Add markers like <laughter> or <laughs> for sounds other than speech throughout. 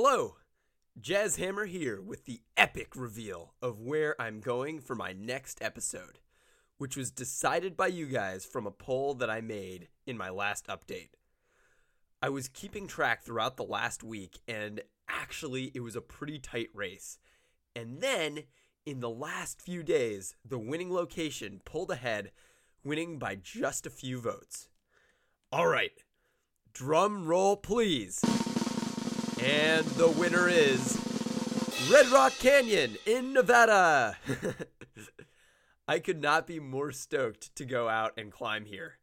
Hello, Jazz Hammer here with the epic reveal of where I'm going for my next episode, which was decided by you guys from a poll that I made in my last update. I was keeping track throughout the last week, and actually, it was a pretty tight race. And then, in the last few days, the winning location pulled ahead, winning by just a few votes. All right, drum roll, please. And the winner is Red Rock Canyon in Nevada. <laughs> I could not be more stoked to go out and climb here.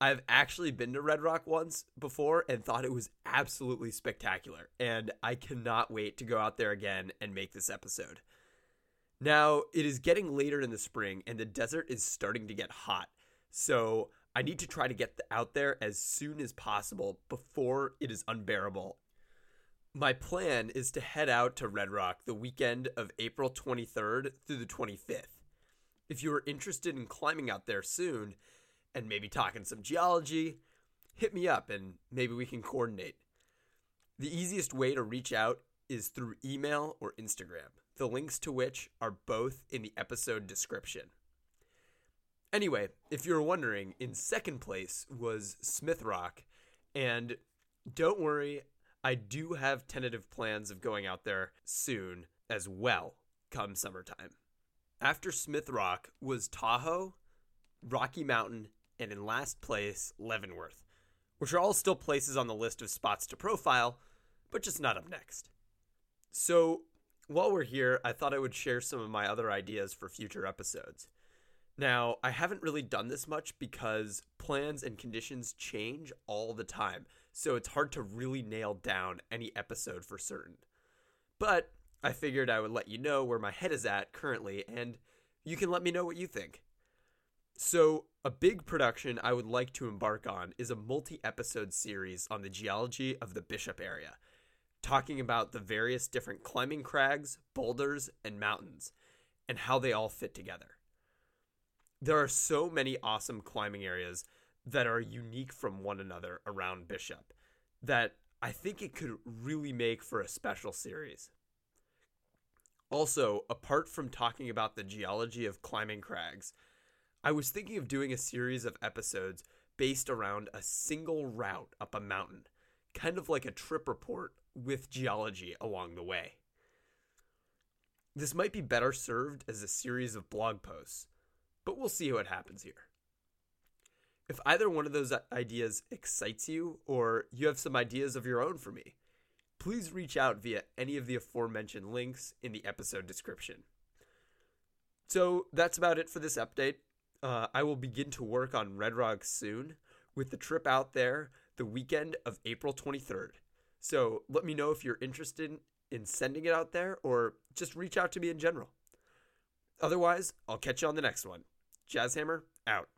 I've actually been to Red Rock once before and thought it was absolutely spectacular, and I cannot wait to go out there again and make this episode. Now, it is getting later in the spring and the desert is starting to get hot, so I need to try to get out there as soon as possible before it is unbearable my plan is to head out to Red Rock the weekend of April 23rd through the 25th. If you are interested in climbing out there soon and maybe talking some geology, hit me up and maybe we can coordinate. The easiest way to reach out is through email or Instagram, the links to which are both in the episode description. Anyway, if you're wondering, in second place was Smith Rock, and don't worry, I do have tentative plans of going out there soon as well, come summertime. After Smith Rock was Tahoe, Rocky Mountain, and in last place, Leavenworth, which are all still places on the list of spots to profile, but just not up next. So, while we're here, I thought I would share some of my other ideas for future episodes. Now, I haven't really done this much because plans and conditions change all the time so it's hard to really nail down any episode for certain. But I figured I would let you know where my head is at currently, and you can let me know what you think. So, a big production I would like to embark on is a multi episode series on the geology of the Bishop area, talking about the various different climbing crags, boulders, and mountains, and how they all fit together. There are so many awesome climbing areas that are unique from one another around Bishop that I think it could really make for a special series. Also, apart from talking about the geology of climbing crags, I was thinking of doing a series of episodes based around a single route up a mountain, kind of like a trip report with geology along the way. This might be better served as a series of blog posts, but we'll see what happens here. If either one of those ideas excites you, or you have some ideas of your own for me, please reach out via any of the aforementioned links in the episode description. So that's about it for this update. Uh, I will begin to work on Red Rock soon, with the trip out there the weekend of April 23rd. So let me know if you're interested in sending it out there or just reach out to me in general. Otherwise, I'll catch you on the next one. Jazzhammer out.